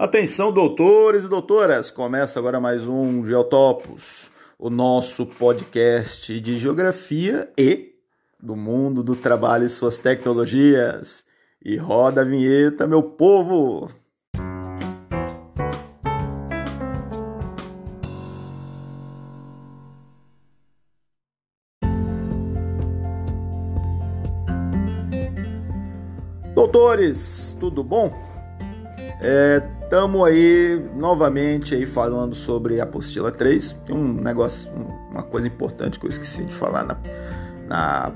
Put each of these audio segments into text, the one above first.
Atenção, doutores e doutoras! Começa agora mais um Geotopos, o nosso podcast de geografia e do mundo do trabalho e suas tecnologias. E roda a vinheta, meu povo! Doutores, tudo bom? Estamos aí novamente aí falando sobre a apostila 3. Tem um negócio, uma coisa importante que eu esqueci de falar na, na,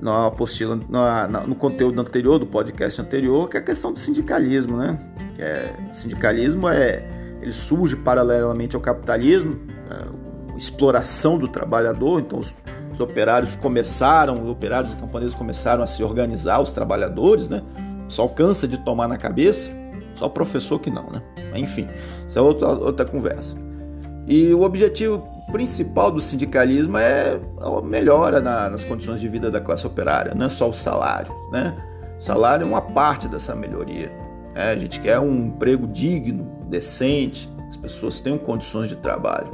na apostila, na, na, no conteúdo anterior, do podcast anterior, que é a questão do sindicalismo, né? Que é, o sindicalismo é, ele surge paralelamente ao capitalismo, é, exploração do trabalhador, então os, os operários começaram, os operários e camponeses começaram a se organizar, os trabalhadores, né? Só cansa de tomar na cabeça só professor que não, né? Enfim, isso é outra, outra conversa. E o objetivo principal do sindicalismo é a melhora na, nas condições de vida da classe operária, não é só o salário, né? O salário é uma parte dessa melhoria. Né? A gente quer um emprego digno, decente, as pessoas tenham condições de trabalho.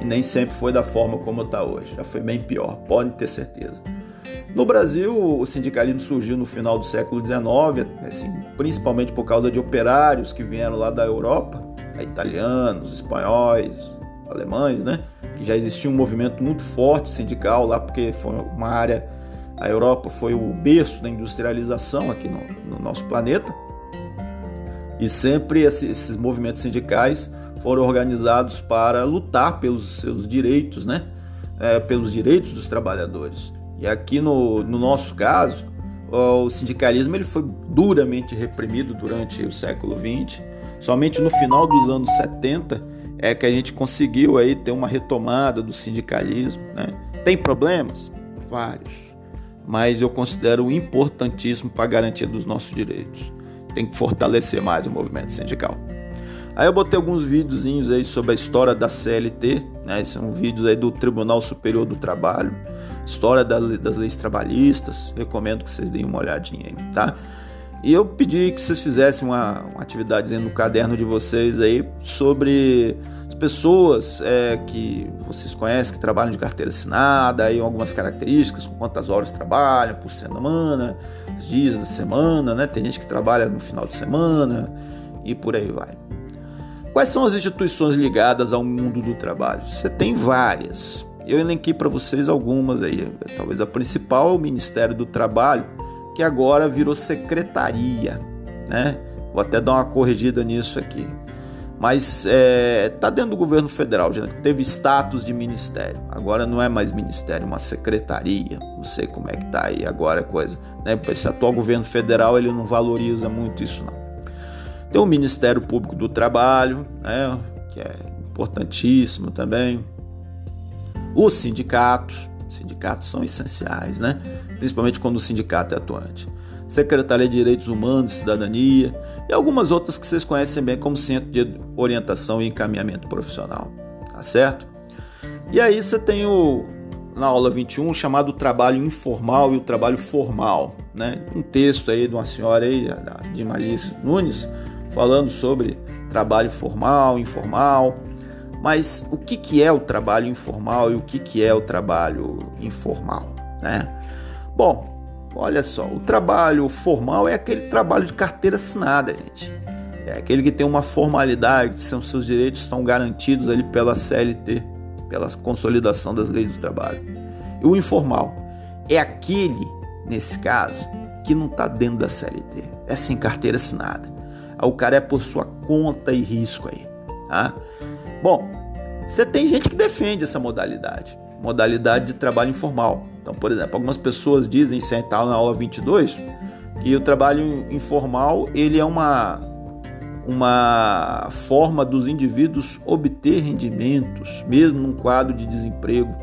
E nem sempre foi da forma como está hoje, já foi bem pior, podem ter certeza. No Brasil, o sindicalismo surgiu no final do século XIX, assim, principalmente por causa de operários que vieram lá da Europa, italianos, espanhóis, alemães, né? Que já existia um movimento muito forte sindical lá, porque foi uma área, a Europa foi o berço da industrialização aqui no, no nosso planeta. E sempre esses movimentos sindicais foram organizados para lutar pelos seus direitos, né? É, pelos direitos dos trabalhadores. E aqui no, no nosso caso, o sindicalismo ele foi duramente reprimido durante o século XX. Somente no final dos anos 70 é que a gente conseguiu aí ter uma retomada do sindicalismo. Né? Tem problemas? Vários. Mas eu considero importantíssimo para a garantia dos nossos direitos. Tem que fortalecer mais o movimento sindical. Aí eu botei alguns videozinhos aí sobre a história da CLT, né? São vídeos aí do Tribunal Superior do Trabalho, história das leis trabalhistas. Recomendo que vocês deem uma olhadinha aí, tá? E eu pedi que vocês fizessem uma, uma atividade no caderno de vocês aí sobre as pessoas é, que vocês conhecem que trabalham de carteira assinada, aí algumas características, quantas horas trabalham por semana, os dias da semana, né? Tem gente que trabalha no final de semana e por aí vai. Quais são as instituições ligadas ao mundo do trabalho? Você tem várias. Eu elenquei para vocês algumas aí. Talvez a principal é o Ministério do Trabalho, que agora virou secretaria, né? Vou até dar uma corrigida nisso aqui. Mas é, tá dentro do governo federal, já teve status de ministério. Agora não é mais ministério, é uma secretaria. Não sei como é que tá aí agora a coisa. Né? Esse atual governo federal ele não valoriza muito isso não. Tem o Ministério Público do Trabalho, né, que é importantíssimo também. Os sindicatos, sindicatos são essenciais, né? principalmente quando o sindicato é atuante. Secretaria de Direitos Humanos e Cidadania e algumas outras que vocês conhecem bem como Centro de Orientação e Encaminhamento Profissional, tá certo? E aí você tem o na aula 21 chamado Trabalho Informal e o Trabalho Formal, né? Um texto aí de uma senhora aí, de Malice Nunes, falando sobre trabalho formal, informal. Mas o que, que é o trabalho informal e o que, que é o trabalho informal? Né? Bom, olha só, o trabalho formal é aquele trabalho de carteira assinada, gente. É aquele que tem uma formalidade, são seus direitos estão garantidos ali pela CLT, pela consolidação das leis do trabalho. E o informal é aquele, nesse caso, que não está dentro da CLT, é sem carteira assinada o cara é por sua conta e risco aí, tá? Bom, você tem gente que defende essa modalidade, modalidade de trabalho informal. Então, por exemplo, algumas pessoas dizem, se está na aula 22, que o trabalho informal ele é uma uma forma dos indivíduos obter rendimentos, mesmo num quadro de desemprego.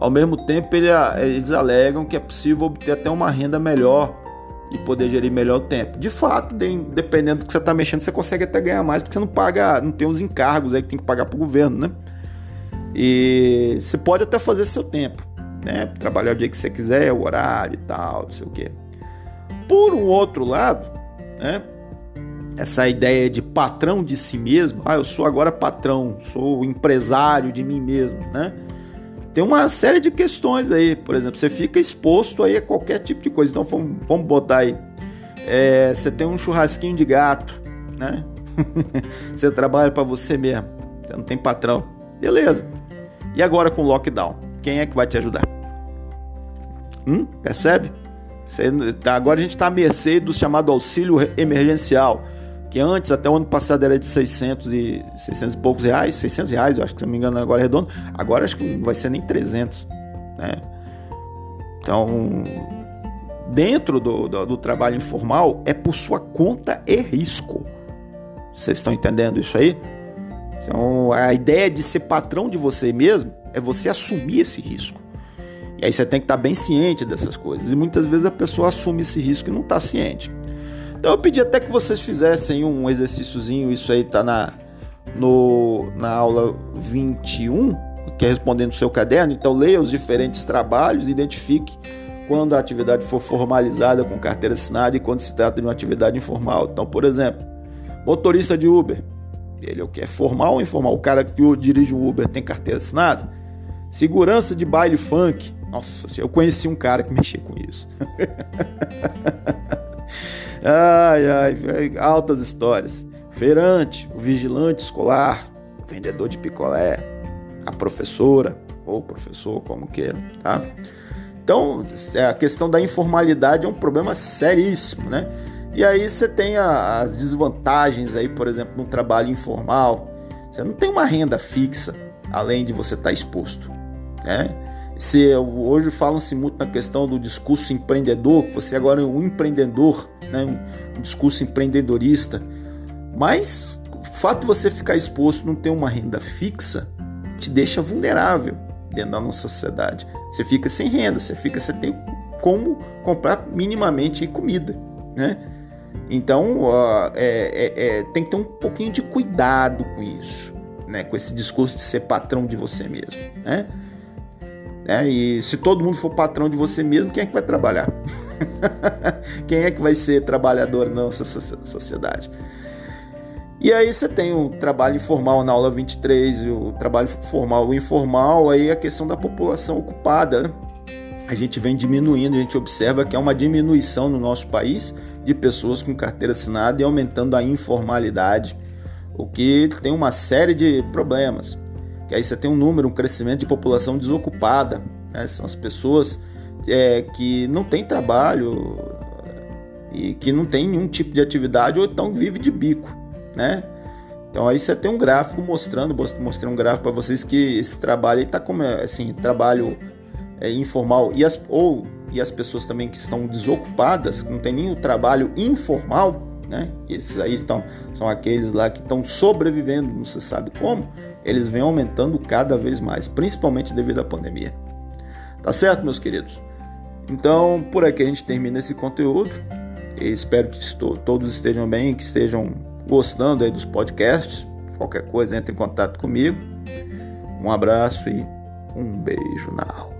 Ao mesmo tempo, ele, eles alegam que é possível obter até uma renda melhor e poder gerir melhor o tempo. De fato, dependendo do que você está mexendo, você consegue até ganhar mais, porque você não paga, não tem os encargos aí que tem que pagar para o governo, né? E você pode até fazer seu tempo, né? Trabalhar o dia que você quiser, o horário e tal, não sei o quê. Por um outro lado, né? essa ideia de patrão de si mesmo, ah, eu sou agora patrão, sou empresário de mim mesmo, né? Tem uma série de questões aí, por exemplo, você fica exposto aí a qualquer tipo de coisa. Então vamos, vamos botar aí, é, você tem um churrasquinho de gato, né? você trabalha para você mesmo, você não tem patrão, beleza? E agora com o lockdown, quem é que vai te ajudar? Hum? Percebe? Você, tá, agora a gente está à mercê do chamado auxílio emergencial que antes, até o ano passado, era de 600 e, 600 e poucos reais, 600 reais, eu acho que se não me engano agora é redondo, agora acho que não vai ser nem 300, né? Então, dentro do, do, do trabalho informal, é por sua conta e risco. Vocês estão entendendo isso aí? Então, a ideia de ser patrão de você mesmo é você assumir esse risco. E aí você tem que estar bem ciente dessas coisas. E muitas vezes a pessoa assume esse risco e não está ciente. Então eu pedi até que vocês fizessem um exercíciozinho, isso aí tá na, no, na aula 21, que é respondendo o seu caderno. Então leia os diferentes trabalhos, identifique quando a atividade for formalizada com carteira assinada e quando se trata de uma atividade informal. Então, por exemplo, motorista de Uber, ele é o que é formal ou informal? O cara que dirige um Uber tem carteira assinada? Segurança de baile funk. Nossa, eu conheci um cara que mexia com isso. Ai, ai, altas histórias. Feirante, o vigilante escolar, o vendedor de picolé, a professora ou professor, como queira, tá? Então, é, a questão da informalidade é um problema seríssimo, né? E aí você tem a, as desvantagens aí, por exemplo, no trabalho informal. Você não tem uma renda fixa, além de você estar tá exposto, né? Se hoje falam-se muito na questão do discurso empreendedor, que você agora é um empreendedor, né? um, um discurso empreendedorista, mas o fato de você ficar exposto, não ter uma renda fixa, te deixa vulnerável dentro da nossa sociedade. Você fica sem renda, você fica, você tem como comprar minimamente comida, né? Então, uh, é, é, é, tem que ter um pouquinho de cuidado com isso, né? Com esse discurso de ser patrão de você mesmo, né? Né? E se todo mundo for patrão de você mesmo, quem é que vai trabalhar? quem é que vai ser trabalhador na nossa sociedade? E aí você tem o trabalho informal na aula 23, o trabalho formal, o informal, aí a questão da população ocupada. Né? A gente vem diminuindo, a gente observa que há uma diminuição no nosso país de pessoas com carteira assinada e aumentando a informalidade, o que tem uma série de problemas que aí você tem um número, um crescimento de população desocupada, né? são as pessoas é, que não têm trabalho e que não tem nenhum tipo de atividade ou então vive de bico, né? Então aí você tem um gráfico mostrando, mostrei um gráfico para vocês que esse trabalho está como assim, trabalho é, informal e as ou e as pessoas também que estão desocupadas, que não tem o trabalho informal, né? Esses aí estão, são aqueles lá que estão sobrevivendo, não se sabe como, eles vêm aumentando cada vez mais, principalmente devido à pandemia. Tá certo, meus queridos? Então, por aqui a gente termina esse conteúdo. E espero que todos estejam bem, que estejam gostando aí dos podcasts. Qualquer coisa, entre em contato comigo. Um abraço e um beijo na alma.